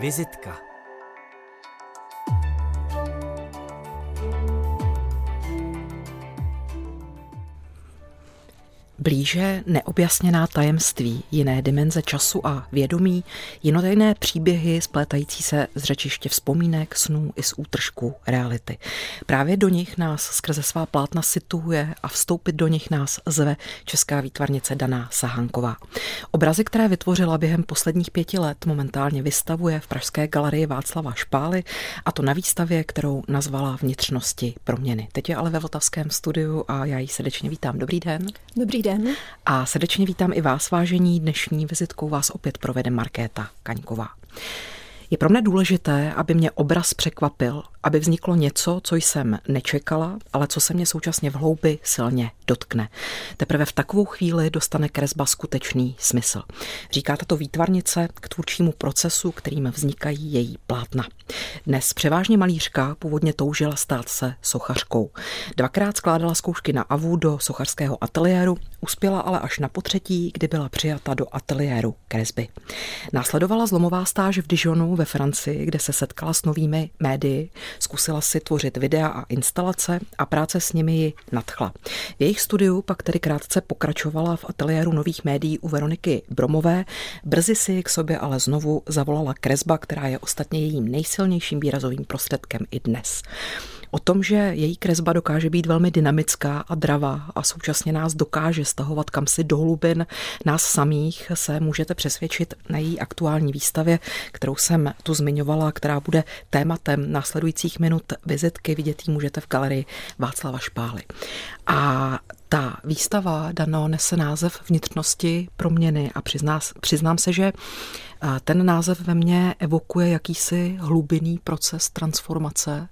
Vizitka Blíže neobjasněná tajemství, jiné dimenze času a vědomí, jinotajné příběhy splétající se z řečiště vzpomínek, snů i z útržků reality. Právě do nich nás skrze svá plátna situuje a vstoupit do nich nás zve česká výtvarnice Daná Sahanková. Obrazy, které vytvořila během posledních pěti let, momentálně vystavuje v Pražské galerii Václava Špály a to na výstavě, kterou nazvala Vnitřnosti proměny. Teď je ale ve Vltavském studiu a já ji srdečně vítám. Dobrý den. Dobrý den den. A srdečně vítám i vás, vážení. Dnešní vizitkou vás opět provede Markéta Kaňková. Je pro mě důležité, aby mě obraz překvapil, aby vzniklo něco, co jsem nečekala, ale co se mě současně v hloubi silně dotkne. Teprve v takovou chvíli dostane kresba skutečný smysl. Říká tato výtvarnice k tvůrčímu procesu, kterým vznikají její plátna. Dnes převážně malířka původně toužila stát se sochařkou. Dvakrát skládala zkoušky na AVU do sochařského ateliéru, uspěla ale až na potřetí, kdy byla přijata do ateliéru kresby. Následovala zlomová stáž v Dijonu ve Francii, kde se setkala s novými médii, zkusila si tvořit videa a instalace a práce s nimi ji nadchla. V jejich studiu pak tedy krátce pokračovala v ateliéru nových médií u Veroniky Bromové. Brzy si k sobě ale znovu zavolala kresba, která je ostatně jejím nejsilnějším výrazovým prostředkem i dnes. O tom, že její kresba dokáže být velmi dynamická a dravá a současně nás dokáže stahovat kamsi do hlubin nás samých, se můžete přesvědčit na její aktuální výstavě, kterou jsem tu zmiňovala, která bude tématem následujících minut vizitky. Vidět ji můžete v galerii Václava Špály. A ta výstava Dano nese název Vnitřnosti proměny a přizná, přiznám se, že ten název ve mně evokuje jakýsi hlubinný proces transformace,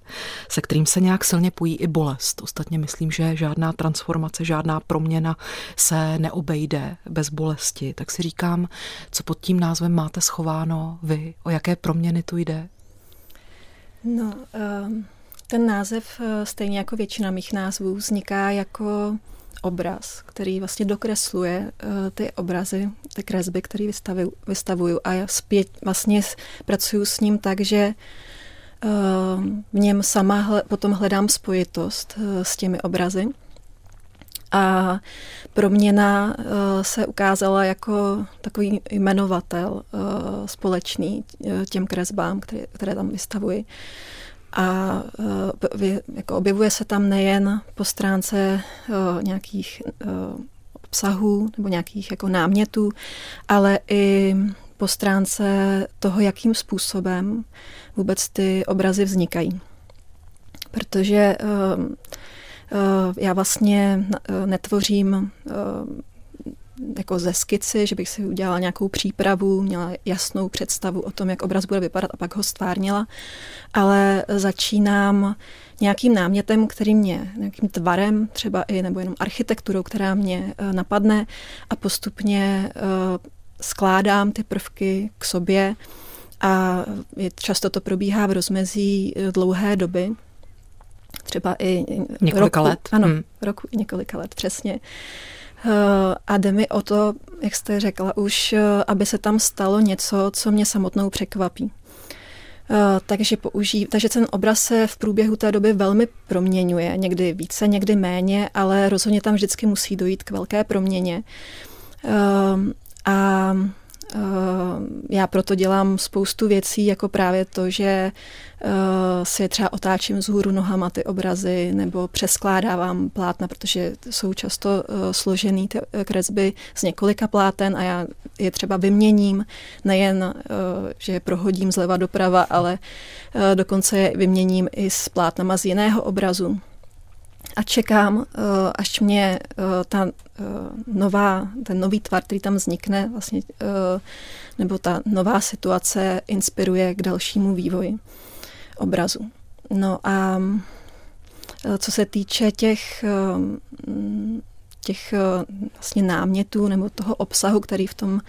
se kterým se nějak silně pojí i bolest. Ostatně myslím, že žádná transformace, žádná proměna se neobejde bez bolesti. Tak si říkám, co pod tím názvem máte schováno vy, o jaké proměny tu jde? No, ehm, ten název, eh, stejně jako většina mých názvů, vzniká jako obraz, který vlastně dokresluje uh, ty obrazy, ty kresby, které vystavuju, vystavuju a já zpět vlastně pracuju s ním tak, že uh, v něm sama potom hledám spojitost s těmi obrazy. A proměna se ukázala jako takový jmenovatel společný těm kresbám, které, které tam vystavuji. A uh, jako objevuje se tam nejen po stránce uh, nějakých uh, obsahů nebo nějakých jako námětů, ale i po stránce toho, jakým způsobem vůbec ty obrazy vznikají. Protože já vlastně netvořím jako ze skici, že bych si udělala nějakou přípravu, měla jasnou představu o tom, jak obraz bude vypadat a pak ho stvárnila, ale začínám nějakým námětem, který mě, nějakým tvarem třeba i, nebo jenom architekturou, která mě eh, napadne a postupně eh, skládám ty prvky k sobě a často to probíhá v rozmezí eh, dlouhé doby, třeba i několika roku, let. Ano, hmm. roku několika let, přesně. Eh, a jde mi o to, jak jste řekla už, eh, aby se tam stalo něco, co mě samotnou překvapí. Uh, takže, použí, takže ten obraz se v průběhu té doby velmi proměňuje, někdy více, někdy méně, ale rozhodně tam vždycky musí dojít k velké proměně. A Eh, já proto dělám spoustu věcí, jako právě to, že eh, si třeba otáčím hůru nohama ty obrazy nebo přeskládávám plátna, protože jsou často eh, složený ty kresby z několika pláten a já je třeba vyměním, nejen, že je prohodím zleva doprava, ale dokonce je vyměním i s plátnama z jiného obrazu a čekám, eh, až mě eh, ta eh, nová, ten nový tvar, který tam vznikne, vlastně, nebo ta nová situace inspiruje k dalšímu vývoji obrazu. No a co se týče těch, těch vlastně námětů nebo toho obsahu, který v tom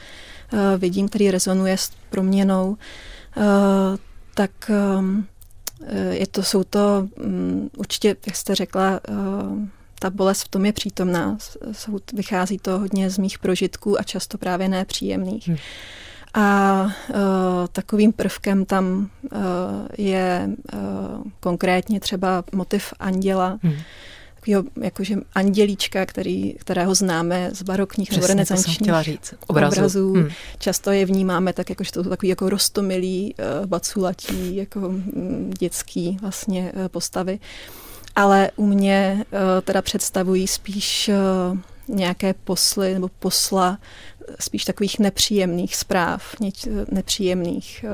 vidím, který rezonuje s proměnou, tak je to, jsou to um, určitě, jak jste řekla, uh, ta bolest v tom je přítomná. Jsou, vychází to hodně z mých prožitků a často právě nepříjemných. Hmm. A uh, takovým prvkem tam uh, je uh, konkrétně třeba motiv anděla, hmm takového jakože andělíčka, který, kterého známe z barokních nebo renesančních Obrazu. obrazů. Hmm. Často je vnímáme tak, jako, že to jsou takový jako rostomilý, uh, baculatí, jako um, dětský vlastně uh, postavy. Ale u mě uh, teda představují spíš nějaké posly nebo posla spíš takových nepříjemných zpráv, nepříjemných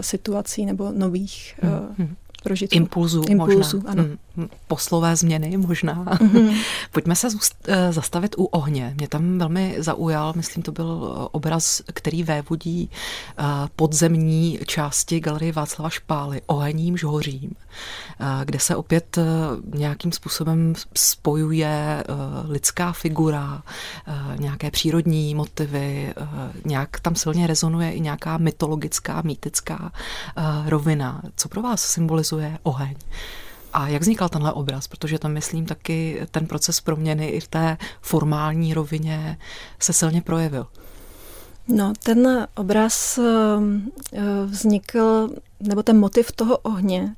situací nebo nových uh, prožitků. Impulzů, Impulzů možná. ano. Hmm, poslové změny možná. Mm-hmm. Pojďme se zůst, eh, zastavit u ohně. Mě tam velmi zaujal, myslím, to byl eh, obraz, který vévodí eh, podzemní části galerie Václava Špály, ohením žhořím, kde se opět nějakým způsobem spojuje lidská figura, nějaké přírodní motivy, nějak tam silně rezonuje i nějaká mytologická, mýtická rovina. Co pro vás symbolizuje oheň? A jak vznikal tenhle obraz? Protože tam, myslím, taky ten proces proměny i v té formální rovině se silně projevil. No, ten obraz ehm, eh, vznikl, nebo ten motiv toho ohně,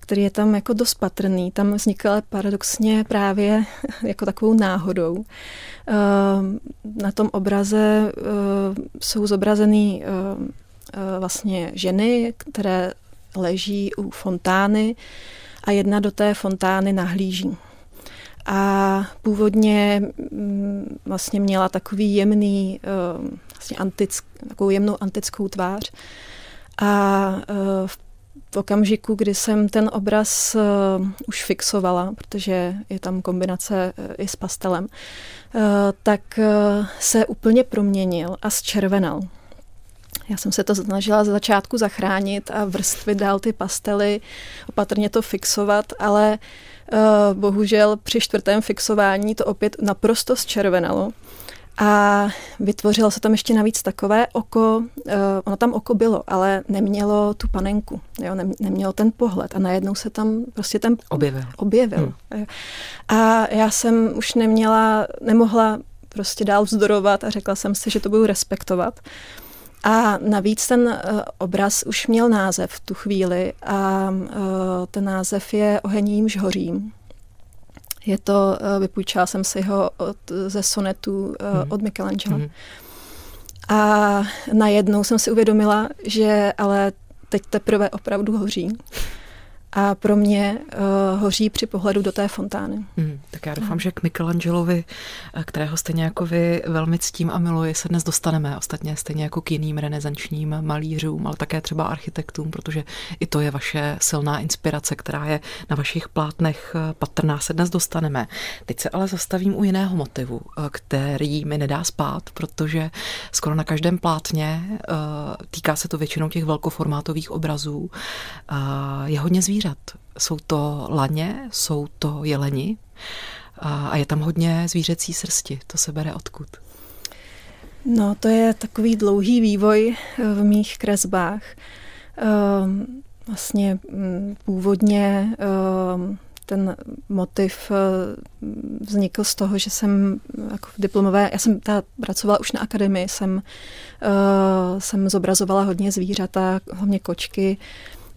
který je tam jako dost patrný, tam vznikl paradoxně právě jako takovou náhodou. Ehm, na tom obraze eh, jsou zobrazeny eh, vlastně ženy, které leží u fontány, a jedna do té fontány nahlíží. A původně mm, vlastně měla takový jemný, eh, vlastně antick, takovou jemnou antickou tvář. A eh, v okamžiku, kdy jsem ten obraz uh, už fixovala, protože je tam kombinace uh, i s pastelem, uh, tak uh, se úplně proměnil a zčervenal. Já jsem se to snažila z začátku zachránit a vrstvy dál ty pastely, opatrně to fixovat, ale uh, bohužel při čtvrtém fixování to opět naprosto zčervenalo. A vytvořilo se tam ještě navíc takové oko, uh, ono tam oko bylo, ale nemělo tu panenku, jo, nemělo ten pohled a najednou se tam prostě ten objevil. objevil. Hmm. A já jsem už neměla, nemohla prostě dál vzdorovat a řekla jsem si, že to budu respektovat. A navíc ten uh, obraz už měl název v tu chvíli a uh, ten název je Ohením žhořím. Je to, uh, vypůjčila jsem si ho od, ze sonetu uh, mm. od Michelangela. Mm. A najednou jsem si uvědomila, že ale teď teprve opravdu hoří a pro mě uh, hoří při pohledu do té fontány. Hmm, tak já doufám, že k Michelangelovi, eh, kterého stejně jako vy velmi ctím a miluji, se dnes dostaneme. Ostatně stejně jako k jiným renesančním malířům, ale také třeba architektům, protože i to je vaše silná inspirace, která je na vašich plátnech eh, patrná, se dnes dostaneme. Teď se ale zastavím u jiného motivu, který mi nedá spát, protože skoro na každém plátně, týká se to většinou těch velkoformátových obrazů, je hodně zvířat zvířat. Jsou to laně, jsou to jeleni a je tam hodně zvířecí srsti. To se bere odkud? No, to je takový dlouhý vývoj eh, v mých kresbách. Ehm, vlastně mm, původně ehm, ten motiv eh, vznikl z toho, že jsem jako v diplomové, já jsem ta pracovala už na akademii, jsem, uh, jsem zobrazovala hodně zvířata, hlavně kočky,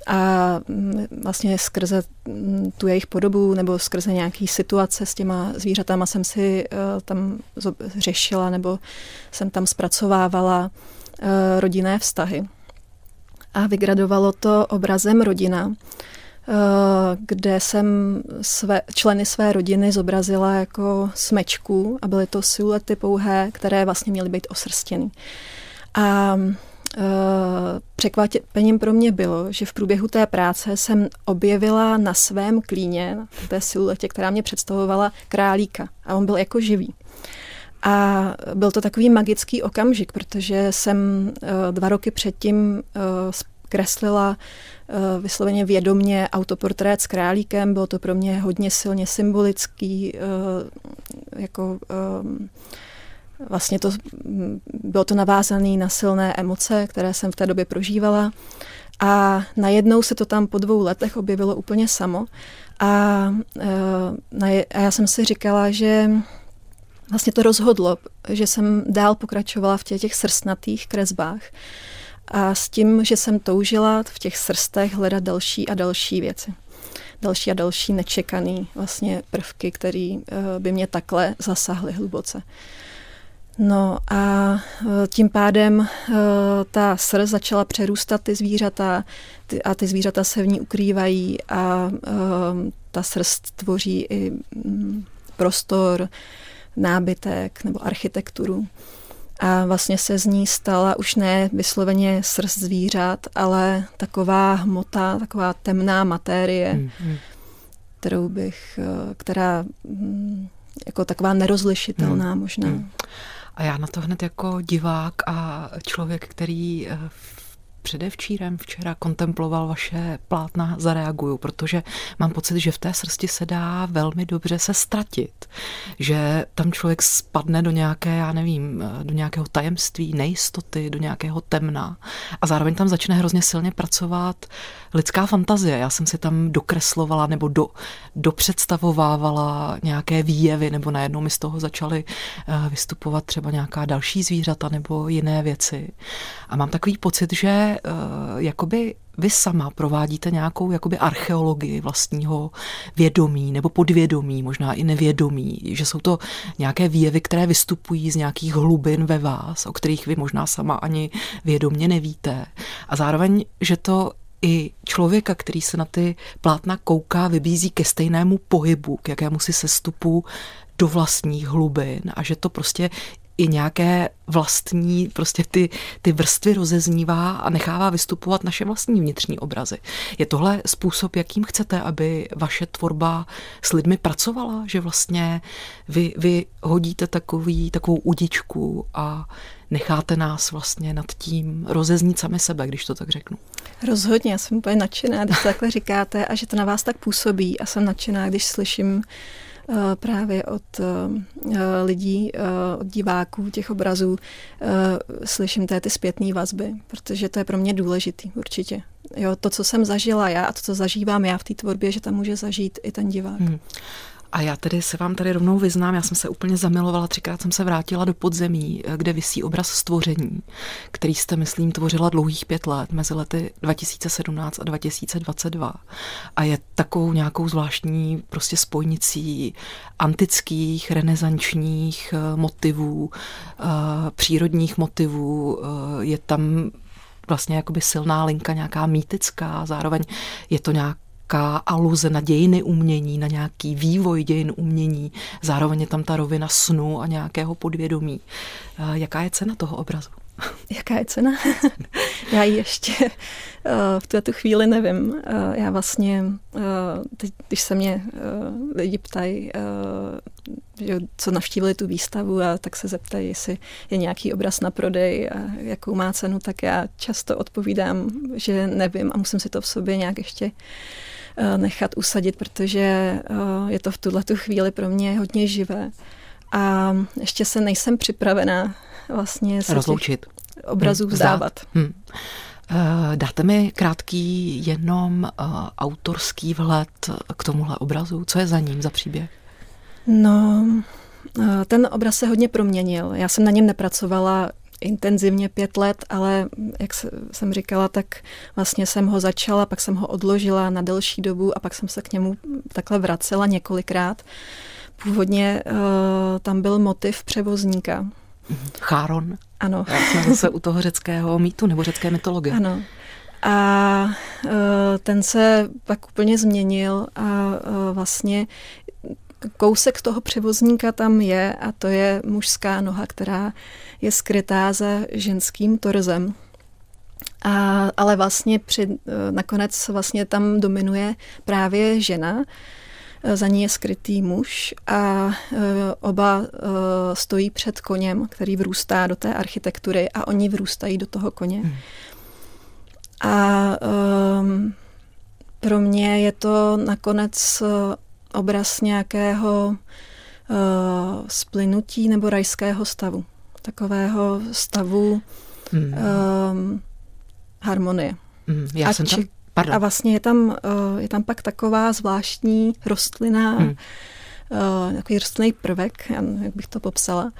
a mm, vlastně skrze mm, tu jejich podobu nebo skrze nějaký situace s těma zvířatama jsem si uh, tam řešila nebo jsem tam zpracovávala uh, rodinné vztahy. A vygradovalo to obrazem rodina, uh, kde jsem své, členy své rodiny zobrazila jako smečku a byly to siluety pouhé, které vlastně měly být osrstěny. A Eh, překvapením pro mě bylo, že v průběhu té práce jsem objevila na svém klíně, na té siluetě, která mě představovala králíka. A on byl jako živý. A byl to takový magický okamžik, protože jsem eh, dva roky předtím eh, kreslila vysloveně vědomně autoportrét s králíkem. Bylo to pro mě hodně silně symbolický, jako vlastně to, bylo to navázané na silné emoce, které jsem v té době prožívala. A najednou se to tam po dvou letech objevilo úplně samo. A, a já jsem si říkala, že vlastně to rozhodlo, že jsem dál pokračovala v těch, těch srstnatých kresbách a s tím, že jsem toužila v těch srstech hledat další a další věci. Další a další nečekaný vlastně prvky, které eh, by mě takhle zasahly hluboce. No a eh, tím pádem eh, ta srst začala přerůstat ty zvířata a ty zvířata se v ní ukrývají a ta srst tvoří i mm, prostor, nábytek nebo architekturu. A vlastně se z ní stala už ne vysloveně srst zvířat, ale taková hmota, taková temná matérie, hmm, hmm. kterou bych, která mm, jako taková nerozlišitelná hmm, možná. Hmm. A já na to hned jako divák a člověk, který eh, předevčírem, včera kontemploval vaše plátna, zareaguju, protože mám pocit, že v té srsti se dá velmi dobře se ztratit. Že tam člověk spadne do nějaké, já nevím, do nějakého tajemství, nejistoty, do nějakého temna a zároveň tam začne hrozně silně pracovat lidská fantazie. Já jsem si tam dokreslovala nebo do, dopředstavovávala nějaké výjevy nebo najednou mi z toho začaly eh, vystupovat třeba nějaká další zvířata nebo jiné věci. A mám takový pocit, že uh, jakoby vy sama provádíte nějakou jakoby archeologii vlastního vědomí nebo podvědomí, možná i nevědomí, že jsou to nějaké výjevy, které vystupují z nějakých hlubin ve vás, o kterých vy možná sama ani vědomně nevíte. A zároveň, že to i člověka, který se na ty plátna kouká, vybízí ke stejnému pohybu, k jakému si sestupu do vlastních hlubin a že to prostě i nějaké vlastní, prostě ty, ty vrstvy rozeznívá a nechává vystupovat naše vlastní vnitřní obrazy. Je tohle způsob, jakým chcete, aby vaše tvorba s lidmi pracovala? Že vlastně vy, vy hodíte takový, takovou udičku a necháte nás vlastně nad tím rozeznít sami sebe, když to tak řeknu. Rozhodně, já jsem úplně nadšená, když to takhle říkáte a že to na vás tak působí a jsem nadšená, když slyším Eh, právě od eh, lidí, eh, od diváků těch obrazů slyším té ty zpětné vazby, protože to je pro mě důležitý určitě. Jo, to, co jsem zažila já a to, co zažívám já v té tvorbě, že tam může zažít i ten divák. Hmm. A já tedy se vám tady rovnou vyznám, já jsem se úplně zamilovala, třikrát jsem se vrátila do podzemí, kde visí obraz stvoření, který jste, myslím, tvořila dlouhých pět let, mezi lety 2017 a 2022. A je takovou nějakou zvláštní prostě spojnicí antických, renesančních eh, motivů, eh, přírodních motivů, eh, je tam vlastně jakoby silná linka nějaká mýtická, zároveň je to nějak nějaká aluze na dějiny umění, na nějaký vývoj dějin umění. Zároveň je tam ta rovina snu a nějakého podvědomí. Jaká je cena toho obrazu? Jaká je cena? já ji ještě eh, v tuto chvíli nevím. Eh, já vlastně, eh, teď, když se mě lidi ptají, co navštívili tu výstavu a tak se zeptají, jestli je nějaký obraz na prodej a jakou má cenu, tak já často odpovídám, že nevím a musím si to v sobě nějak ještě Eh, nechat usadit, protože eh, je to v tuhle tu chvíli pro mě hodně živé. A ještě se nejsem připravená vlastně se rozloučit. Obrazů hmm, vzdávat. Hmm. Eh, dáte mi krátký jenom autorský vhled k tomuhle obrazu? Co je za ním, za příběh? No, ten obraz se hodně proměnil. Já jsem na něm nepracovala intenzivně pět let, ale jak jsem říkala, tak vlastně jsem ho začala, pak jsem ho odložila na delší dobu a pak jsem se k němu takhle vracela několikrát. Původně uh, tam byl motiv převozníka. Cháron. Ano. Jsme zase u toho řeckého mýtu nebo řecké mytologie. Ano. A uh, ten se pak úplně změnil a uh, vlastně kousek toho převozníka tam je a to je mužská noha, která je skrytá za ženským torzem. A, ale vlastně při, eh, nakonec vlastně tam dominuje právě žena, eh, za ní je skrytý muž a eh, oba stojí před koněm, který vrůstá do té architektury a oni vrůstají do toho koně. Hmm. A um, pro mě je to nakonec obraz nějakého splynutí nebo rajského stavu. Takového stavu hmm. um, harmonie. Hmm, já a jsem tam, pardon. A vlastně je tam, uh, je tam pak taková zvláštní rostlina, hmm. uh, takový rostlinný prvek, jak bych to popsala.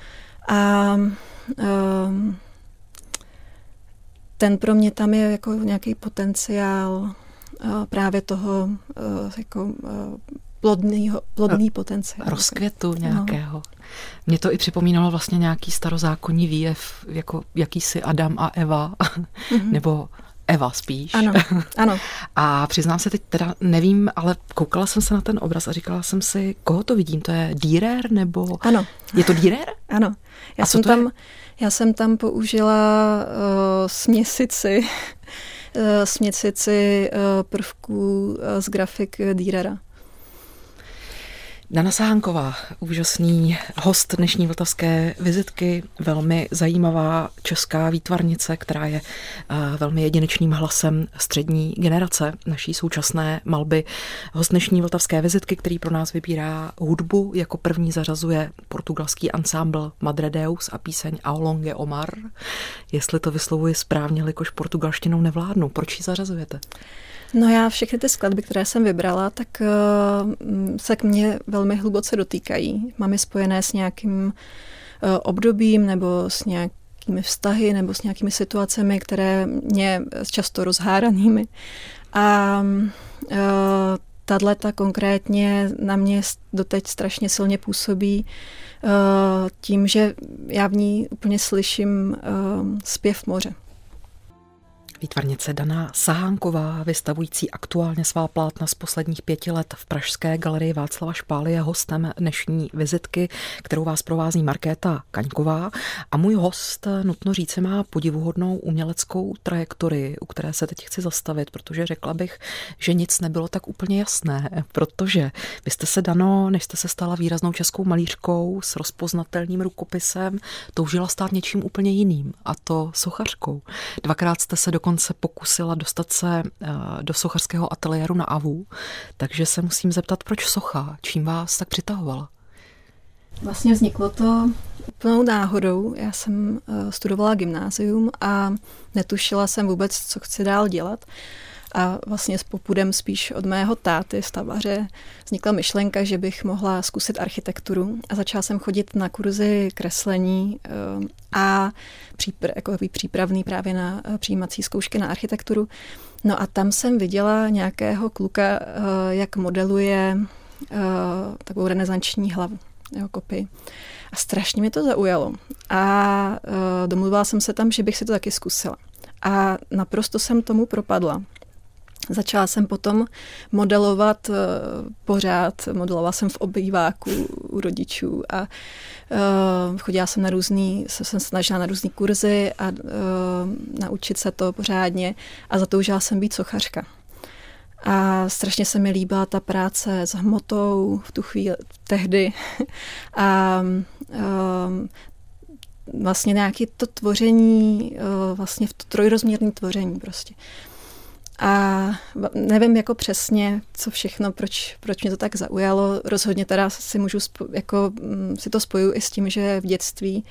A um, ten pro mě tam je jako nějaký potenciál uh, právě toho uh, jako uh, plodnýho, plodný potenciál. Rozkvětu nějakého. No. Mě to i připomínalo vlastně nějaký starozákonní výjev, jako jakýsi Adam a Eva, mm-hmm. nebo Eva spíš. Ano, ano. A přiznám se teď teda, nevím, ale koukala jsem se na ten obraz a říkala jsem si, koho to vidím, to je Dürer nebo... Ano. Je to Dürer? Ano. Já, a jsem tam, je? já jsem tam použila uh, směsici, uh, směsici uh, prvků uh, z grafik Dürera. Dana Sahánková, úžasný host dnešní vltavské vizitky, velmi zajímavá česká výtvarnice, která je velmi jedinečným hlasem střední generace naší současné malby. Host dnešní vltavské vizitky, který pro nás vybírá hudbu, jako první zařazuje portugalský ansámbl Madredeus a píseň Aolonge Omar. Jestli to vyslovuji správně, jelikož portugalštinou nevládnu, proč ji zařazujete? No já všechny ty skladby, které jsem vybrala, tak uh, se k mně velmi hluboce dotýkají. Mám je spojené s nějakým uh, obdobím nebo s nějakými vztahy nebo s nějakými situacemi, které mě často rozháranými. A uh, tahle ta konkrétně na mě doteď strašně silně působí tím, že já v ní úplně slyším zpěv moře. Výtvarnice Dana Sahánková, vystavující aktuálně svá plátna z posledních pěti let v Pražské galerii Václava Špály, je hostem dnešní vizitky, kterou vás provází Markéta Kaňková. A můj host, nutno říci, má podivuhodnou uměleckou trajektorii, u které se teď chci zastavit, protože řekla bych, že nic nebylo tak úplně jasné, protože vy jste se, Dano, než jste se stala výraznou českou malířkou s rozpoznatelným rukopisem, toužila stát něčím úplně jiným, a to sochařkou. Dvakrát jste se dokonce dokonce pokusila dostat se eh, do sochařského ateliéru na AVU, takže se musím zeptat, proč socha? Čím vás tak přitahovala? Vlastně vzniklo to úplnou náhodou. Já jsem eh, studovala gymnázium a netušila jsem vůbec, co chci dál dělat. A vlastně s popudem spíš od mého táty, stavaře, vznikla myšlenka, že bych mohla zkusit architekturu. A začala jsem chodit na kurzy kreslení eh, a přípr, jako přípravný právě na eh, přijímací zkoušky na architekturu. No a tam jsem viděla nějakého kluka, eh, jak modeluje takovou renesanční hlavu, jeho kopii. A strašně mě to zaujalo. A domluvila jsem se tam, že bych si to taky zkusila. A naprosto jsem tomu propadla. Začala jsem potom modelovat uh, pořád, modelovala jsem v obýváku u rodičů a uh, chodila jsem na různý, se jsem snažila na různý kurzy a uh, naučit se to pořádně a zatoužila jsem být sochařka. A strašně se mi líbila ta práce s hmotou v tu chvíli, tehdy. A um, vlastně nějaké to tvoření, vlastně v to trojrozměrné tvoření prostě. A nevím jako přesně, co všechno, proč, proč mě to tak zaujalo. Rozhodně teda si můžu, jako mm, si to spoju i s tím, že v dětství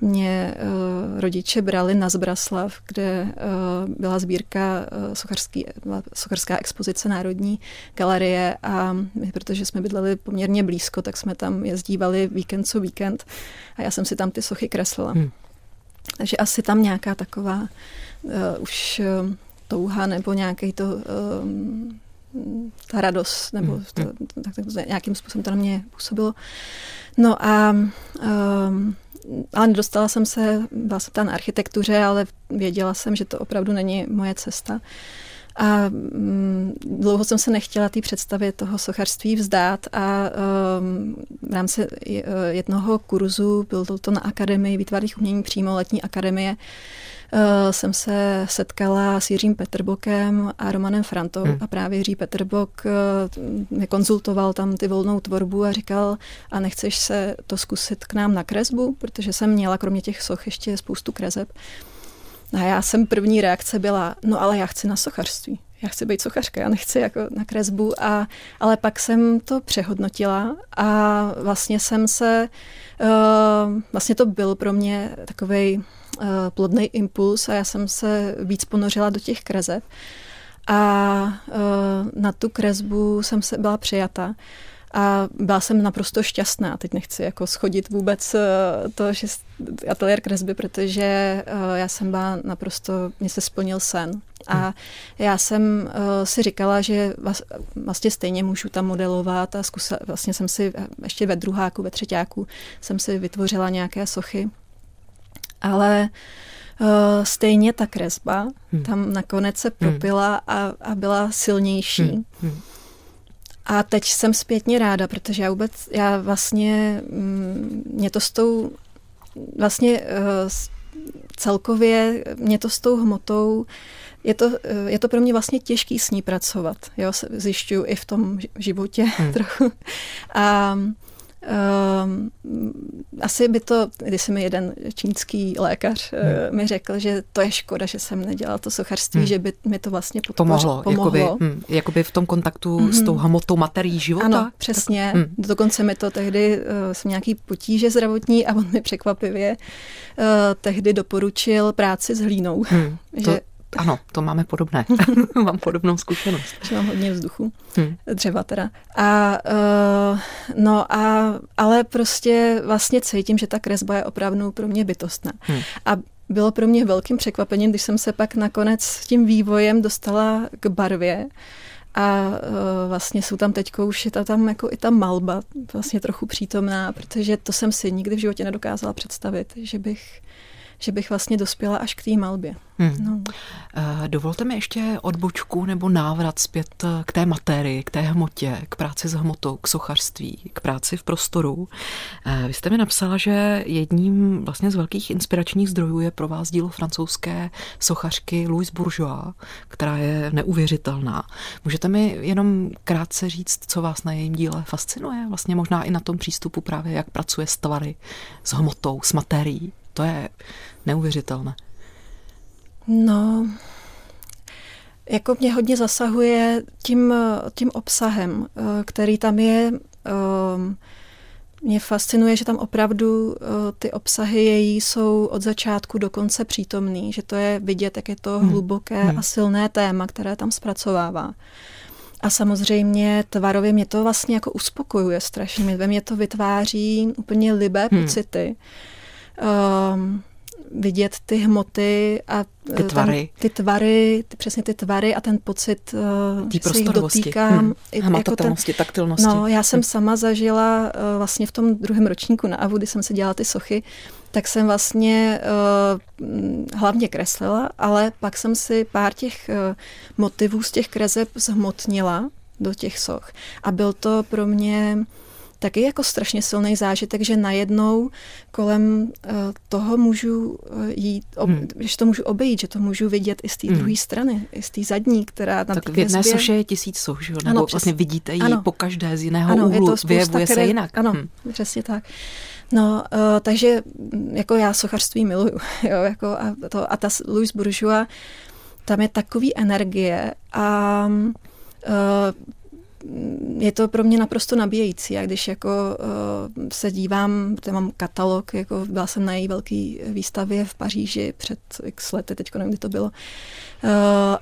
mě uh, rodiče brali na Zbraslav, kde uh, byla sbírka uh, sochařský, sochařská expozice Národní galerie a my, protože jsme bydleli poměrně blízko, tak jsme tam jezdívali víkend co víkend a já jsem si tam ty sochy kreslila. Hmm. Takže asi tam nějaká taková uh, už uh, touha nebo nějaký to um, ta radost, nebo hmm, to, hmm. tak, tak nějakým způsobem to na mě působilo. No a um, ale nedostala jsem se, byla jsem tam na architektuře, ale věděla jsem, že to opravdu není moje cesta. A um, dlouho jsem se nechtěla té představě toho sochařství vzdát a um, v rámci jednoho kurzu, byl to, to na Akademii výtvarných umění přímo letní akademie, uh, jsem se setkala s Jiřím Petrbokem a Romanem Frantou hmm. a právě Jiří Petrbok uh, mě konzultoval tam ty volnou tvorbu a říkal, a nechceš se to zkusit k nám na kresbu, protože jsem měla kromě těch soch ještě spoustu kreseb. A já jsem první reakce byla, no ale já chci na sochařství. Já chci být sochařka, já nechci jako na kresbu, a, ale pak jsem to přehodnotila a vlastně jsem se, uh, vlastně to byl pro mě takový uh, plodný impuls a já jsem se víc ponořila do těch kreseb a uh, na tu kresbu jsem se byla přijata. A byla jsem naprosto šťastná. Teď nechci jako schodit vůbec to, že ateliér kresby, protože já jsem byla naprosto, mě se splnil sen. A hmm. já jsem uh, si říkala, že vlastně stejně můžu tam modelovat a zkusila, vlastně jsem si ještě ve druháku, ve třetíku jsem si vytvořila nějaké sochy. Ale uh, stejně ta kresba hmm. tam nakonec se hmm. propila a, a byla silnější. Hmm. Hmm. A teď jsem zpětně ráda, protože já vůbec, já vlastně, mm, mě to s tou, vlastně uh, celkově, mě to s tou hmotou je to, eh, je to pro mě vlastně těžký s ní pracovat. Jo, zjišťuju i v tom životě hmm. trochu. A asi by to, když se mi jeden čínský lékař uh, hmm. mi řekl, že to je škoda, že jsem nedělal to sochařství, hmm. že by mi to vlastně podpoř, pomohlo. pomohlo. Jakoby, hm, jakoby v tom kontaktu hmm. s tou hmotou materií života? Ano, přesně. Tak, hm. Dokonce mi to tehdy, uh, jsem nějaký potíže zdravotní a on mi překvapivě uh, tehdy doporučil práci s hlínou. Hmm. Že, to ano, to máme podobné. mám podobnou zkušenost. Že mám hodně vzduchu, hmm. dřeva teda. A, uh, no a, ale prostě vlastně cítím, že ta kresba je opravdu pro mě bytostná. Hmm. A bylo pro mě velkým překvapením, když jsem se pak nakonec s tím vývojem dostala k barvě. A uh, vlastně jsou tam teď už je ta tam jako i ta malba vlastně trochu přítomná, protože to jsem si nikdy v životě nedokázala představit, že bych že bych vlastně dospěla až k té malbě. Hmm. No. Eh, dovolte mi ještě odbočku nebo návrat zpět k té materii, k té hmotě, k práci s hmotou, k sochařství, k práci v prostoru. Eh, vy jste mi napsala, že jedním vlastně z velkých inspiračních zdrojů je pro vás dílo francouzské sochařky Louise Bourgeois, která je neuvěřitelná. Můžete mi jenom krátce říct, co vás na jejím díle fascinuje? Vlastně možná i na tom přístupu právě, jak pracuje s tvary, s hmotou, s materií. To je neuvěřitelné. No, jako mě hodně zasahuje tím, tím obsahem, který tam je. Mě fascinuje, že tam opravdu ty obsahy její jsou od začátku do konce přítomný, že to je vidět, jak je to hmm. hluboké hmm. a silné téma, které tam zpracovává. A samozřejmě tvarově mě to vlastně jako uspokojuje strašně. Ve mě to vytváří úplně libé hmm. pocity um, vidět ty hmoty a ty eh, tvary, ten, ty tvary ty, přesně ty tvary a ten pocit, uh, že se jich dotýkám. Hmm. Hmatatelnosti, jako ten, taktilnosti. No, já jsem hmm. sama zažila uh, vlastně v tom druhém ročníku na AVU, kdy jsem se dělala ty sochy, tak jsem vlastně uh, hlavně kreslila, ale pak jsem si pár těch uh, motivů z těch kreseb zhmotnila do těch soch. A byl to pro mě taky jako strašně silný zážitek, že najednou kolem uh, toho můžu uh, jít, ob, hmm. že to můžu obejít, že to můžu vidět i z té hmm. druhé strany, i z té zadní, která na Tak v jedné soše je tisíc soch, že? Nebo ano, vlastně vidíte ji ano. po každé z jiného ano, úhlu, je to vyjevuje které, se jinak. Ano, hmm. přesně tak. No, uh, takže jako já sochařství miluju, jo, jako a, to, a ta Louis Bourgeois, tam je takový energie a uh, je to pro mě naprosto nabíjející. A když jako uh, se dívám, to mám katalog, jako byla jsem na její velké výstavě v Paříži před x lety, teď nevím, kdy to bylo. Uh,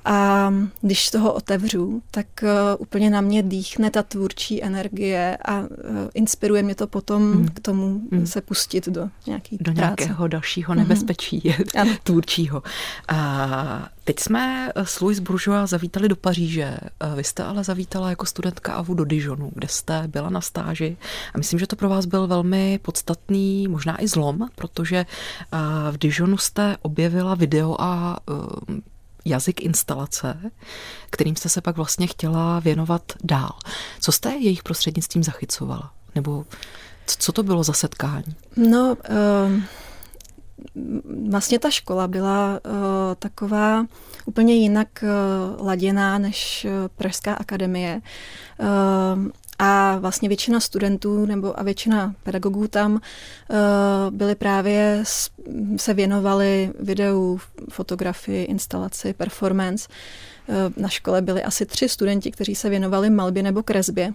a když toho otevřu, tak uh, úplně na mě dýchne ta tvůrčí energie a uh, inspiruje mě to potom mm. k tomu mm. se pustit do nějaký Do práce. nějakého dalšího mhm. nebezpečí mm. tvůrčího. A teď jsme s Louis Bourgeois zavítali do Paříže. Vy jste ale zavítala jako studentka AVU do Dijonu, kde jste byla na stáži. A myslím, že to pro vás byl velmi podstatný, možná i zlom, protože v Dijonu jste objevila video a jazyk instalace, kterým jste se pak vlastně chtěla věnovat dál. Co jste jejich prostřednictvím zachycovala? Nebo co to bylo za setkání? No, uh, vlastně ta škola byla uh, taková úplně jinak uh, laděná než uh, Pražská akademie. Uh, a vlastně většina studentů nebo a většina pedagogů tam uh, byli právě, se věnovali videu, fotografii, instalaci, performance. Uh, na škole byli asi tři studenti, kteří se věnovali malbě nebo kresbě.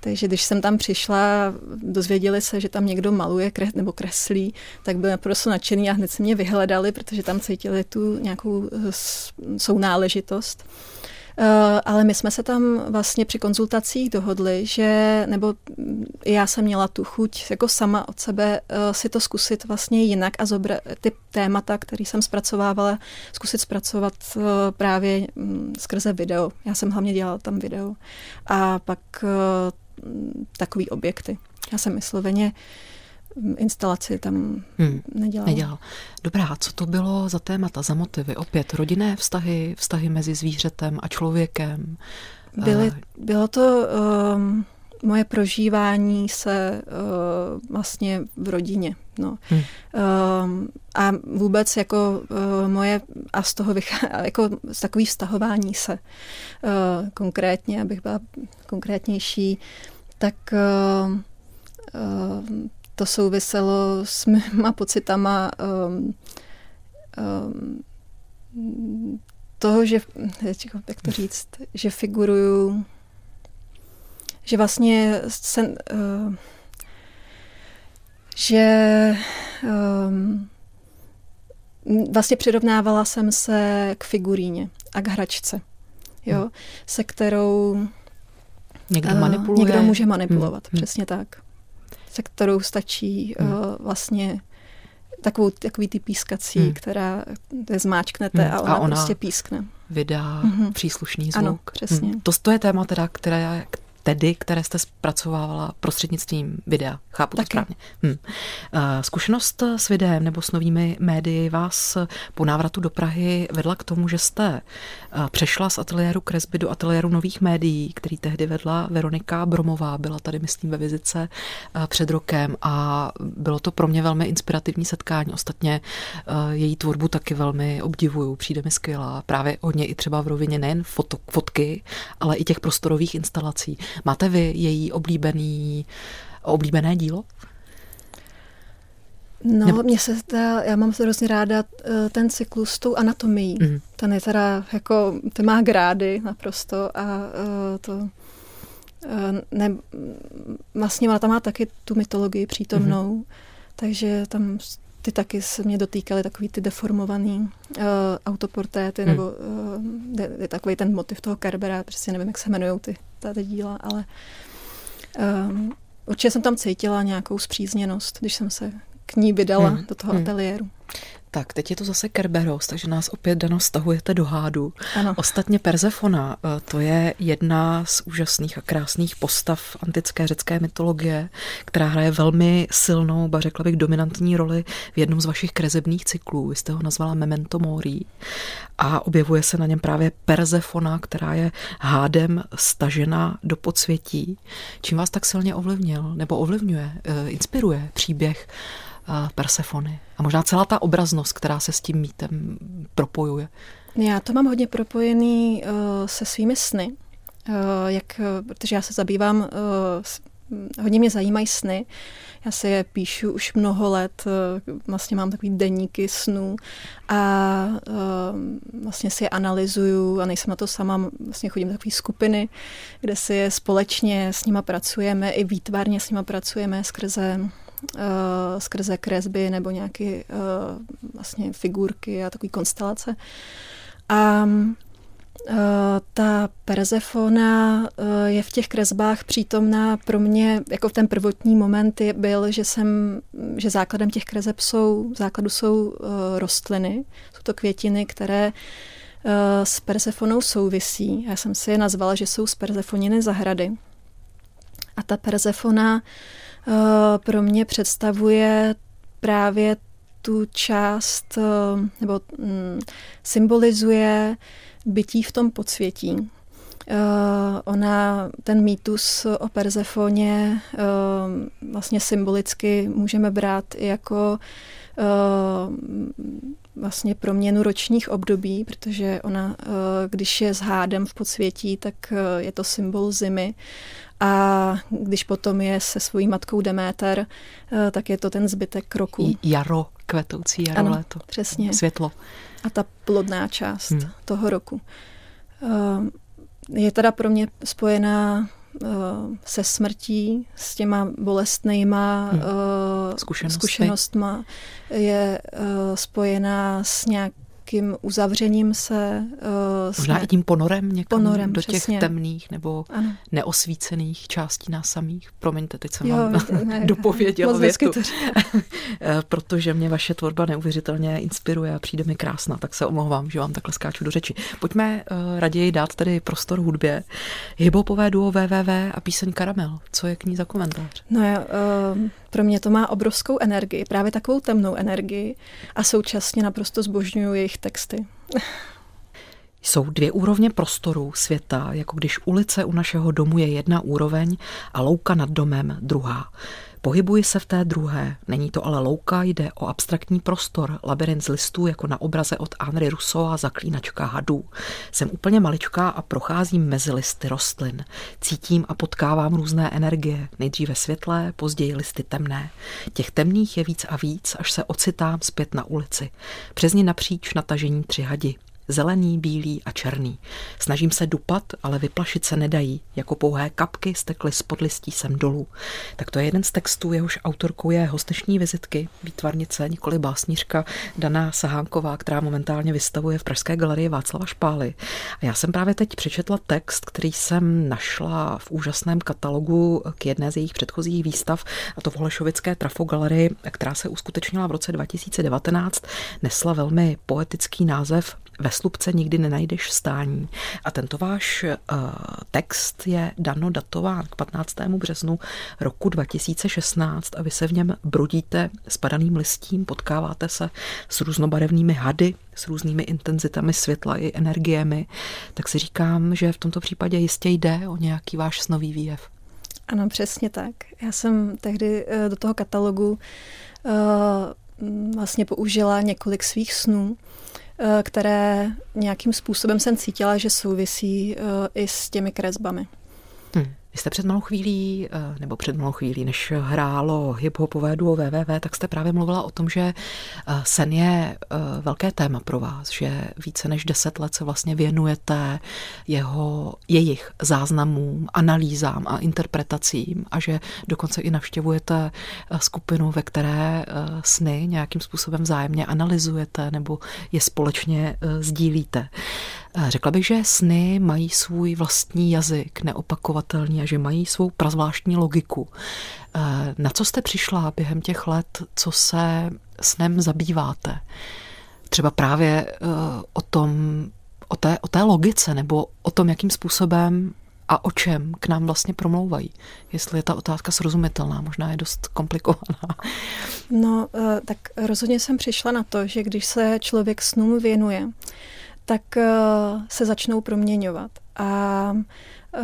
Takže když jsem tam přišla, dozvěděli se, že tam někdo maluje kres, nebo kreslí, tak byli naprosto nadšený a hned se mě vyhledali, protože tam cítili tu nějakou sounáležitost. Eh, ale my jsme se tam vlastně při konzultacích dohodli, že, nebo já jsem měla tu chuť jako sama od sebe eh, si to zkusit vlastně jinak a zobra, ty témata, které jsem zpracovávala, zkusit zpracovat eh, právě mm, skrze video. Já jsem hlavně dělala tam video. A pak takový objekty. Já jsem vysloveně uh, instalaci tam hmm. nedělal. nedělal. Dobrá, co to bylo za témata, za motivy? Opět rodinné vztahy, vztahy mezi zvířetem a člověkem? Byly, uh, bylo to um, moje prožívání se uh, vlastně v rodině. No. Hmm. Um, a vůbec jako uh, moje, a z toho vychází, jako z takový vztahování se uh, konkrétně, abych byla konkrétnější, tak uh, uh, to souviselo s mýma pocitama um, um, toho, že, jak to říct, že figuruju, že vlastně se, uh, že um, vlastně přirovnávala jsem se k figuríně a k hračce, jo, hmm. se kterou někdo manipuluje. Někdo může manipulovat, hmm. přesně tak se kterou stačí hmm. uh, vlastně takovou, takový ty pískací, hmm. která zmáčknete hmm. a ona, a ona prostě pískne. Vydá hmm. příslušný zvuk. Ano, přesně. Hmm. To, to je téma teda, které, tedy, které jste zpracovávala prostřednictvím videa. Chápu Taky. to správně. Hm. Eh, zkušenost s videem nebo s novými médii vás po návratu do Prahy vedla k tomu, že jste eh, přešla z ateliéru kresby do ateliéru nových médií, který tehdy vedla Veronika Bromová. Byla tady, myslím, ve vizice eh, před rokem a bylo to pro mě velmi inspirativní setkání. Ostatně její tvorbu taky velmi obdivuju. Přijde mi skvělá. Právě hodně i třeba v rovině nejen foto, fotky, ale i těch prostorových instalací. Máte vy její oblíbený, oblíbené dílo? No, Nebo... mně se zdá, já mám hrozně ráda eh, ten cyklus s tou anatomií. Mm. Ten je teda jako, ten má grády naprosto a uh, to uh, ne, vlastně ona tam má taky tu mytologii přítomnou, mm. takže tam ty taky se mě dotýkaly takový ty deformovaný uh, autoportéty, hmm. nebo uh, je, je takový ten motiv toho Kerbera, prostě nevím, jak se jmenují ty, ty díla, ale um, určitě jsem tam cítila nějakou zpřízněnost, když jsem se k ní vydala hmm. do toho hmm. ateliéru. Tak, teď je to zase Kerberos, takže nás opět, Dano, stahujete do hádu. Ano. Ostatně Persefona, eh, to je jedna z úžasných a krásných postav antické řecké mytologie, která hraje velmi silnou, ba řekla bych dominantní roli v jednom z vašich krezebných cyklů. Vy jste ho nazvala Memento Mori a objevuje se na něm právě Persefona, která je hádem stažena do podsvětí. Čím vás tak silně ovlivnil, nebo ovlivňuje, eh, inspiruje příběh Persefony. A možná celá ta obraznost, která se s tím mítem propojuje. Já to mám hodně propojený uh, se svými sny, uh, jak, protože já se zabývám, uh, hodně mě zajímají sny. Já si je píšu už mnoho let, uh, vlastně mám takový denníky snů a uh, vlastně si je analyzuju a nejsem na to sama, vlastně chodím do takové skupiny, kde si je společně s nima pracujeme, i výtvarně s nima pracujeme skrze uh, skrze kresby nebo nějaké uh, vlastně figurky a takové konstelace. A Uh, ta Persefona uh, je v těch kresbách přítomná pro mě, jako v ten prvotní moment je, byl, že jsem, že základem těch kreseb jsou, základu jsou uh, rostliny, jsou to květiny, které s Persefonou souvisí. Já jsem si je nazvala, že jsou z Persefoniny zahrady. A ta Persefona Eh, pro mě představuje právě tu část, eh, nebo mm, symbolizuje bytí v tom podsvětí. Uh, ona, ten mýtus o Perzefoně vlastně symbolicky můžeme brát i jako vlastně proměnu ročních období, protože ona, když je s hádem v podsvětí, tak je to symbol zimy a když potom je se svojí matkou Deméter, tak je to ten zbytek roku. Jaro, kvetoucí jaro, ano, léto. přesně. Světlo. A ta plodná část hmm. toho roku. Je teda pro mě spojená Eh, se smrtí, s těma bolestnýma hmm. zkušenostmi. zkušenostma, je spojená s nějak nějakým uzavřením se. Uh, Možná i tím ponorem někam ponorem, do přesně. těch temných nebo ano. neosvícených částí nás samých. Promiňte, teď jsem jo, vám ne, dopověděla větu. Eh, protože mě vaše tvorba neuvěřitelně inspiruje a přijde mi krásná, tak se omlouvám, že vám takhle skáču do řeči. Pojďme uh, raději dát tedy prostor hudbě. Hybopové duo WWW a píseň Karamel. Co je k ní za komentář? No já, uh, pro mě to má obrovskou energii, právě takovou temnou energii a současně naprosto zbožňuju jejich texty. Jsou dvě úrovně prostoru světa, jako když ulice u našeho domu je jedna úroveň a louka nad domem druhá. Pohybuji se v té druhé. Není to ale louka, jde o abstraktní prostor, labirint z listů jako na obraze od Henry Rousseau a zaklínačka hadů. Jsem úplně maličká a procházím mezi listy rostlin. Cítím a potkávám různé energie, nejdříve světlé, později listy temné. Těch temných je víc a víc, až se ocitám zpět na ulici. Přes ní napříč natažení tři hadi zelený, bílý a černý. Snažím se dupat, ale vyplašit se nedají. Jako pouhé kapky stekly spod listí sem dolů. Tak to je jeden z textů, jehož autorkou je hostešní vizitky, výtvarnice, nikoli básnířka Daná Sahánková, která momentálně vystavuje v Pražské galerii Václava Špály. A já jsem právě teď přečetla text, který jsem našla v úžasném katalogu k jedné z jejich předchozích výstav, a to v Holešovické trafogalerii, která se uskutečnila v roce 2019, nesla velmi poetický název ve slupce nikdy nenajdeš stání. A tento váš uh, text je dano datován k 15. březnu roku 2016 a vy se v něm brudíte s padaným listím, potkáváte se s různobarevnými hady, s různými intenzitami světla i energiemi, tak si říkám, že v tomto případě jistě jde o nějaký váš snový výjev. Ano, přesně tak. Já jsem tehdy eh, do toho katalogu uh, vlastně použila několik svých snů, Eh, které nějakým způsobem jsem cítila, že souvisí eh, i s těmi kresbami. Vy jste před malou chvílí, eh, nebo před malou chvílí, než hrálo hip-hopové duo WWW, tak jste právě mluvila o tom, že eh, sen je eh, velké téma pro vás, že více než deset let se vlastně věnujete jeho, jejich záznamům, analýzám a interpretacím a že dokonce i navštěvujete skupinu, ve které sny nějakým způsobem vzájemně analyzujete nebo je společně sdílíte. Řekla bych, že sny mají svůj vlastní jazyk, neopakovatelný a že mají svou prazvláštní logiku. Na co jste přišla během těch let, co se snem zabýváte? Třeba právě eh, o tom, o té, o té logice nebo o tom, jakým způsobem a o čem k nám vlastně promlouvají. Jestli je ta otázka srozumitelná, možná je dost komplikovaná. No, eh, tak rozhodně jsem přišla na to, že když se člověk snům věnuje, tak eh, se začnou proměňovat. A eh,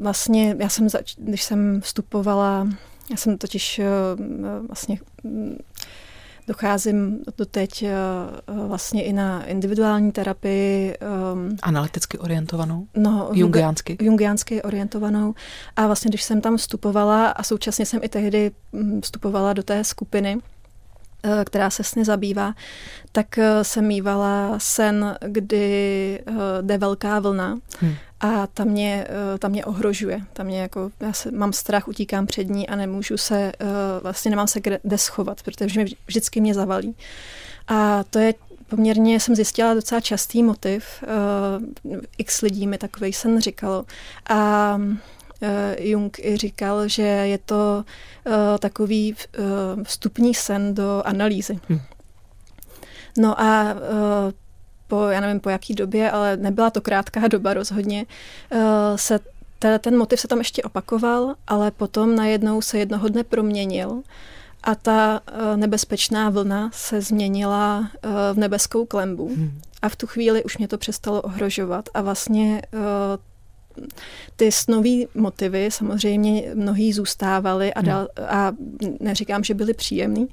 vlastně já jsem, zač- když jsem vstupovala, já jsem totiž eh, vlastně mm, docházím do teď vlastně i na individuální terapii. Analyticky orientovanou? No, jungiánsky? Jungiánsky orientovanou. A vlastně, když jsem tam vstupovala a současně jsem i tehdy mm, vstupovala do té skupiny, která se sny zabývá, tak eh, jsem mývala sen, kdy eh, jde velká vlna hmm. a ta mě, ta mě ohrožuje. Ta mě jako, já se, mám strach, utíkám před ní a nemůžu se, vlastně nemám se kde schovat, protože mě vždycky mě zavalí. A to je poměrně, jsem zjistila docela častý motiv. X lidí mi takový sen říkalo. A Eh, Jung i říkal, že je to eh, takový eh, vstupní sen do analýzy. Hmm. No a po, já nevím po jaký době, ale nebyla to krátká doba rozhodně, se ten motiv se tam ještě opakoval, ale potom najednou se jednoho dne proměnil a ta nebezpečná vlna se změnila v nebeskou klembu. Hmm. A v tu chvíli už mě to přestalo ohrožovat a vlastně ty snový motivy samozřejmě mnohý zůstávaly a, dal, a neříkám, že byly příjemný,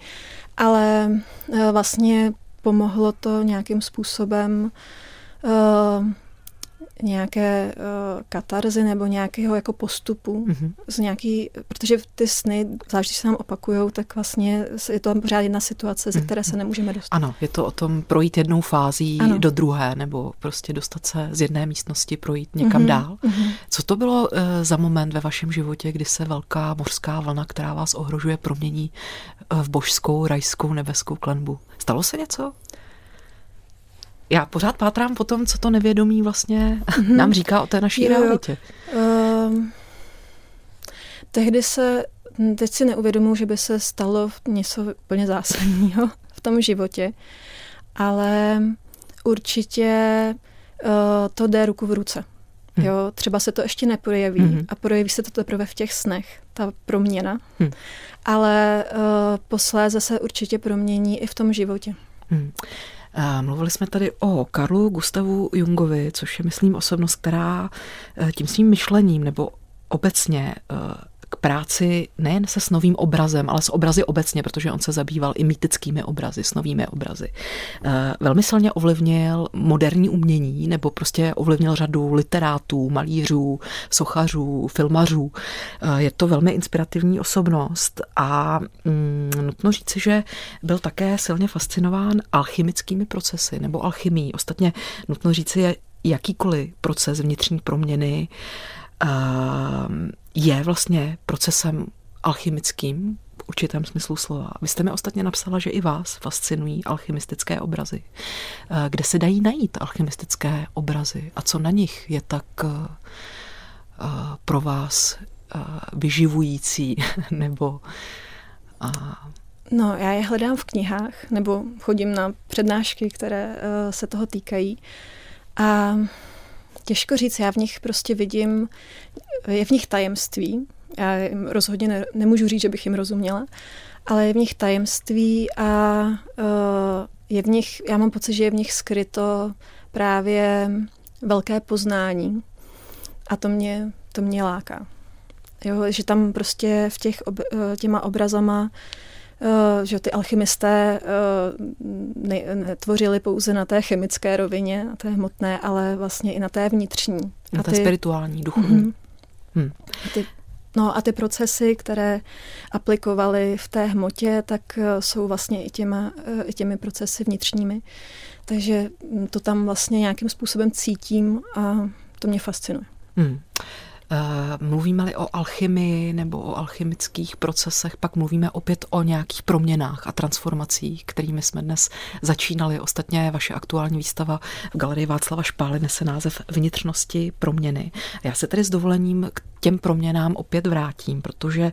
ale e, vlastně pomohlo to nějakým způsobem uh, nějaké uh, katarzy nebo nějakého jako postupu mm-hmm. z nějaký, protože ty sny, zvlášť když se nám opakujou, tak vlastně je to pořád jedna situace, ze mhm. které se nemůžeme dostat. Ano, je to o tom projít jednou fází ano. do druhé, nebo prostě dostat se z jedné místnosti, projít někam mm-hmm. dál. Mm-hmm. Co to bylo uh, za moment ve vašem životě, kdy se velká mořská vlna, která vás ohrožuje, promění uh, v božskou, rajskou, nebeskou klenbu? Stalo se něco? Já pořád pátrám po tom, co to nevědomí vlastně mm-hmm. nám říká o té naší jo, realitě. Uh, tehdy se, teď si neuvědomuji, že by se stalo něco úplně zásadního v tom životě, ale určitě uh, to jde ruku v ruce. Hmm. Jo, třeba se to ještě neprojeví hmm. a projeví se to teprve v těch snech, ta proměna, hmm. ale uh, posléze se určitě promění i v tom životě. Hmm. Mluvili jsme tady o Karlu Gustavu Jungovi, což je, myslím, osobnost, která eh, tím svým myšlením nebo obecně eh, k práci nejen se s novým obrazem, ale s obrazy obecně, protože on se zabýval i mýtickými obrazy, s novými obrazy. Eh, velmi silně ovlivnil moderní umění, nebo prostě ovlivnil řadu literátů, malířů, sochařů, filmařů. Eh, je to velmi inspirativní osobnost a mm, nutno říci, že byl také silně fascinován alchymickými procesy nebo alchymí. Ostatně nutno říci je jakýkoliv proces vnitřní proměny, je vlastně procesem alchymickým v určitém smyslu slova. Vy jste mi ostatně napsala, že i vás fascinují alchymistické obrazy. Eh, kde se dají najít alchymistické obrazy a co na nich je tak eh, eh, pro vás vyživující nebo No, já je hledám v knihách, nebo chodím na přednášky, které se toho týkají. A Těžko říct, já v nich prostě vidím, je v nich tajemství. Já rozhodně ne, nemůžu říct, že bych jim rozuměla, ale je v nich tajemství a uh, je v nich, já mám pocit, že je v nich skryto právě velké poznání a to mě, to mě láká. Jo, že tam prostě v těch ob, e, těma obrazama Eh, že ty alchymisté eh, netvořili pouze na té chemické rovině, na té hmotné, ale vlastně i na té vnitřní. Na a té ty, spirituální, duchovní. Mm, hmm. a ty, no a ty procesy, které aplikovali v té hmotě, tak eh, jsou vlastně i, těma, i těmi procesy vnitřními. Takže to tam vlastně nějakým způsobem cítím a to mě fascinuje. Hmm. Eh, mluvíme-li o alchymii nebo o alchymických procesech, pak mluvíme opět o nějakých proměnách a transformacích, kterými jsme dnes začínali. Ostatně vaše aktuální výstava v Galerii Václava Špály nese název Vnitřnosti proměny. Já se tedy s dovolením k těm proměnám opět vrátím, protože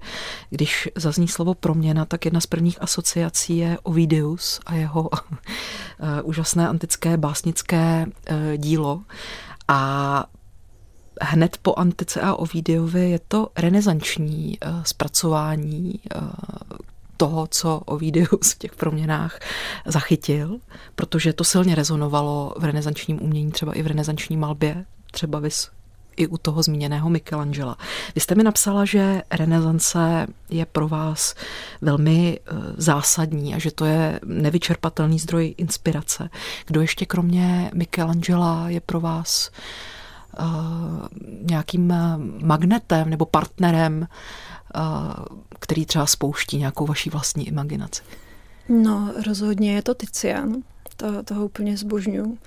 když zazní slovo proměna, tak jedna z prvních asociací je Ovidius a jeho eh, úžasné antické básnické eh, dílo. A hned po Antice a Ovidiovi je to renesanční uh, zpracování uh, toho, co Ovidius v těch proměnách zachytil, protože to silně rezonovalo v renesančním umění, třeba i v renesanční malbě, třeba vys i u toho zmíněného Michelangela. Vy jste mi napsala, že renesance je pro vás velmi eh, zásadní a že to je nevyčerpatelný zdroj inspirace. Kdo ještě kromě Michelangela je pro vás Eh, nějakým eh, magnetem nebo partnerem, eh, který třeba spouští nějakou vaší vlastní imaginaci? No, rozhodně je to Tizian. To, toho úplně zbožňuju.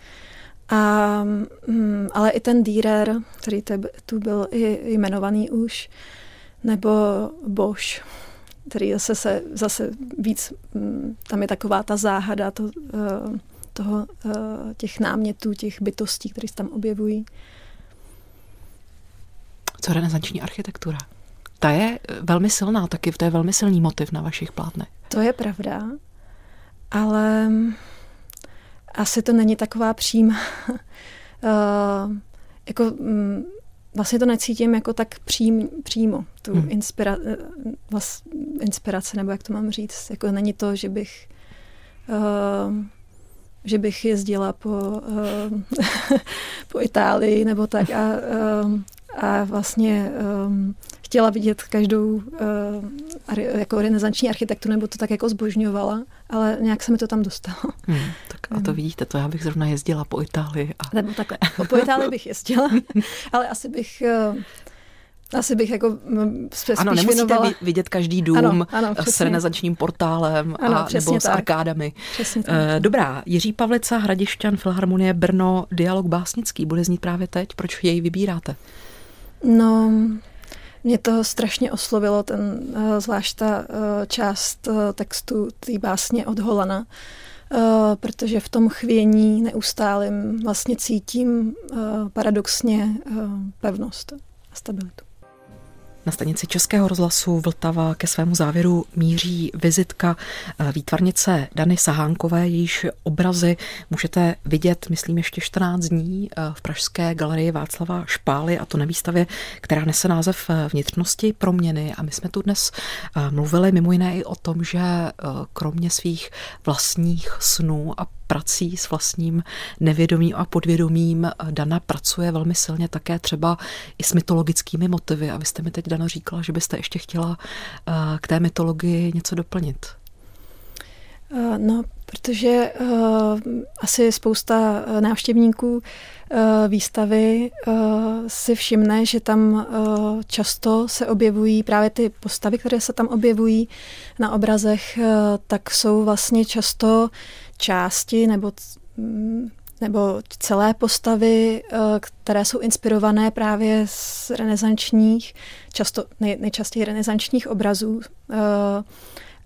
A, mm, ale i ten Dürer, který te, tu byl i jmenovaný už, nebo Bosch, který zase, se, zase víc, mm, tam je taková ta záhada to, toho, těch námětů, těch bytostí, které se tam objevují. Co renesanční architektura? Ta je eh, velmi silná, taky to je velmi silný motiv na vašich plátnech. To je pravda, ale asi to není taková přímá. uh, jako, um, vlastně to necítím jako tak přím, přímo, tu hmm. inspira, uh, vlast, inspiraci, nebo jak to mám říct. Jako není to, že bych uh, že bych jezdila po, uh, po Itálii nebo tak a uh, a vlastně um, chtěla vidět každou, uh, jako renesanční architekturu, nebo to tak jako zbožňovala, ale nějak se mi to tam dostalo. Hmm, tak a to vidíte, to já bych zrovna jezdila po Itálii. A... Nebo takhle, po Itálii bych jezdila, ale asi bych eh, asi bych jako spíš Ano, nemusíte věnovala... vidět každý dům ano, ano, s renesančním portálem ano, a, nebo tak. s arkádami. Přesně tak. Eh, dobrá, Jiří Pavlica, Hradišťan, Filharmonie Brno, dialog básnický, bude znít právě teď? Proč jej vybíráte? No, mě to strašně oslovilo, ten, eh, zvlášť ta eh, část textu té básně od Holana, protože v tom chvění neustálým vlastně cítím paradoxně pevnost a stabilitu. Na stanici Českého rozhlasu Vltava ke svému závěru míří vizitka eh, výtvarnice Dany Sahánkové, jejíž obrazy můžete vidět, myslím, ještě 14 dní eh, v Pražské galerii Václava Špály a to na výstavě, která nese název eh, Vnitřnosti proměny. A my jsme tu dnes mluvili mimo jiné i o tom, že kromě svých vlastních snů a prací s vlastním nevědomím a podvědomím Dana pracuje velmi silně také třeba i s mytologickými motivy. A vy jste mi teď, Dano, říkala, že byste ještě chtěla eh, k té mytologii něco doplnit. Eh, no, protože uh, asi spousta návštěvníků uh, výstavy uh, si všimne, že tam uh, často se objevují právě ty postavy, které se tam objevují na obrazech, uh, tak jsou vlastně často části nebo nebo celé postavy, eh, které jsou inspirované právě z renesančních, často nej, nejčastěji renesančních obrazů. Eh,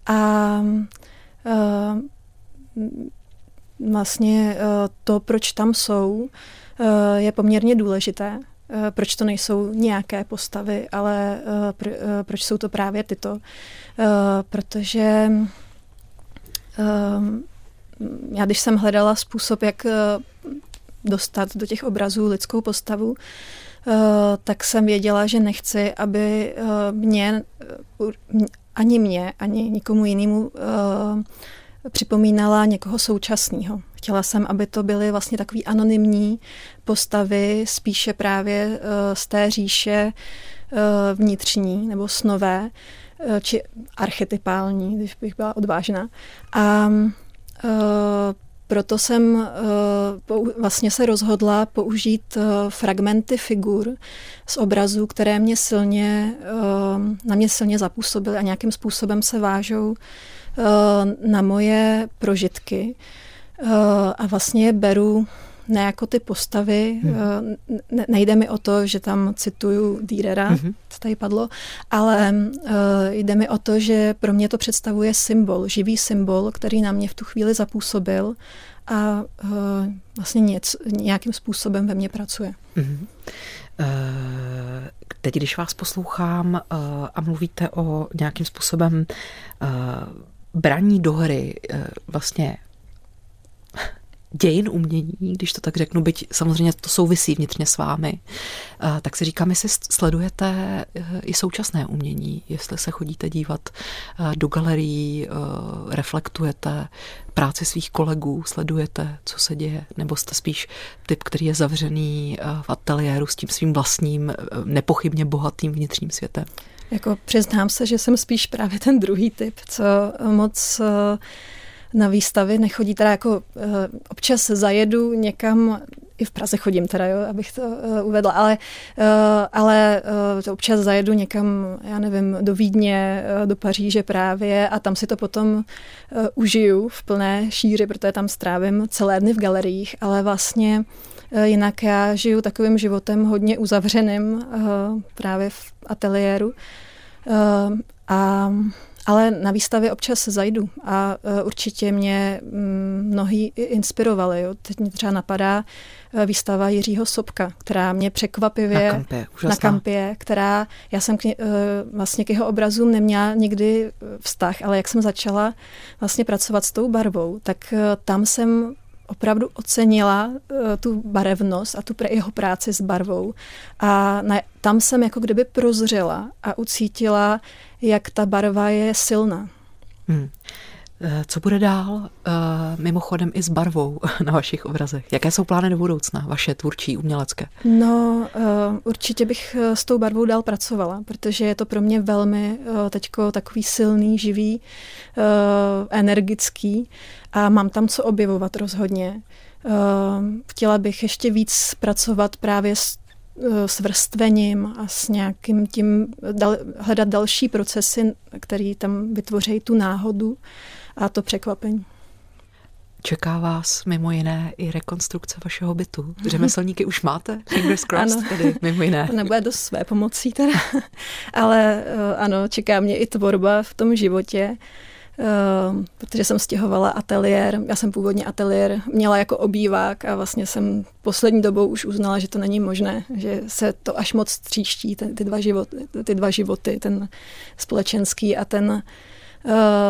a eh, vlastně to, proč tam jsou, je poměrně důležité. Proč to nejsou nějaké postavy, ale proč jsou to právě tyto. Protože já když jsem hledala způsob, jak eh, dostat do těch obrazů lidskou postavu, eh, tak jsem věděla, že nechci, aby eh, mě, ani mě, ani nikomu jinému připomínala někoho současného. Chtěla jsem, aby to byly vlastně takové anonymní postavy, spíše právě z té říše vnitřní nebo snové, či archetypální, když bych byla odvážná. A Eh, proto jsem eh, vlastně se rozhodla použít eh, fragmenty figur z obrazů, které mě silně, na mě silně zapůsobily a nějakým způsobem se vážou na moje prožitky. A vlastně beru ne jako ty postavy, hmm. ne, nejde mi o to, že tam cituju Dýrera, hmm. co tady padlo, ale uh, jde mi o to, že pro mě to představuje symbol, živý symbol, který na mě v tu chvíli zapůsobil a uh, vlastně něco, nějakým způsobem ve mně pracuje. Hmm. Teď, když vás poslouchám a mluvíte o nějakým způsobem braní do hry vlastně dějin umění, když to tak řeknu, byť samozřejmě to souvisí vnitřně s vámi, eh, tak si říkám, jestli sledujete eh, i současné umění, jestli se chodíte dívat eh, do galerií, reflektujete práci svých kolegů, sledujete, co se děje, nebo jste spíš typ, který je zavřený v ateliéru s tím svým vlastním, nepochybně bohatým vnitřním světem? Jako přiznám se, že jsem spíš právě ten druhý typ, co moc na výstavy nechodí, teda jako uh, občas zajedu někam, i v Praze chodím teda, jo, abych to uh, uvedla, ale, uh, ale uh, občas zajedu někam, já nevím, do Vídně, do Paříže právě a tam si to potom užiju v plné šíři, protože tam strávím celé dny v galeriích, ale vlastně jinak já žiju takovým životem hodně uzavřeným právě v ateliéru a ale na výstavě občas zajdu a e, určitě mě mm, mnohí inspirovali. Jo. Teď mě třeba napadá e, výstava Jiřího Sobka, která mě překvapivě na kampě, na kampě která já jsem k, e, vlastně k jeho obrazům neměla nikdy vztah, ale jak jsem začala vlastně pracovat s tou barvou, tak tam jsem opravdu ocenila uh, tu barevnost a tu pre jeho práci s barvou. A na, tam jsem jako kdyby prozřela a ucítila, jak ta barva je silná. Hmm. Eh, co bude dál, eh, mimochodem i s barvou na vašich obrazech? Jaké jsou plány do budoucna, vaše tvůrčí, umělecké? No, eh, určitě bych s tou barvou dál pracovala, protože je to pro mě velmi teďko takový silný, živý, energický a mám tam co objevovat rozhodně. Chtěla bych ještě víc pracovat právě s s vrstvením a s nějakým tím, dal, hledat další procesy, které tam vytvoří tu náhodu a to překvapení. Čeká vás mimo jiné i rekonstrukce vašeho bytu. Řemeslníky už máte? Fingers crossed ano. tedy, mimo jiné. To nebude dost své pomocí teda. Ale eh, ano, čeká mě i tvorba v tom životě, eh, protože jsem stěhovala ateliér. Já jsem původně ateliér měla jako obývák a vlastně jsem poslední dobou už uznala, že to není možné, že se to až moc tříští, ty, ty, dva, životy, ty dva životy, ten společenský a ten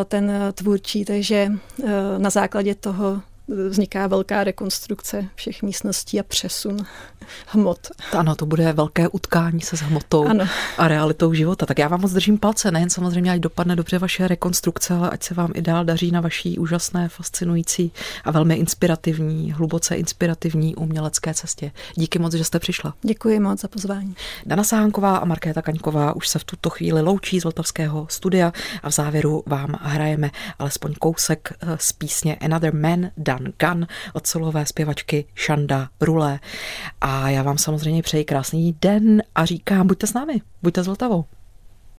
ten tvůrčí, takže eh, na základě toho vzniká velká rekonstrukce všech místností a přesun hmot. Ano, to bude velké utkání se s hmotou ano. a realitou života. Tak já vám moc držím palce, nejen samozřejmě, ať dopadne dobře vaše rekonstrukce, ale ať se vám i dál daří na vaší úžasné, fascinující a velmi inspirativní, hluboce inspirativní umělecké cestě. Díky moc, že jste přišla. Děkuji moc za pozvání. Dana Sánková a Markéta Kaňková už se v tuto chvíli loučí z Vltavského studia a v závěru vám hrajeme alespoň kousek eh, z písně Another Man Done Gun od solové zpěvačky Shanda Rulé. A já vám samozřejmě přeji krásný den a říkám, buďte s námi, buďte s Vltavou.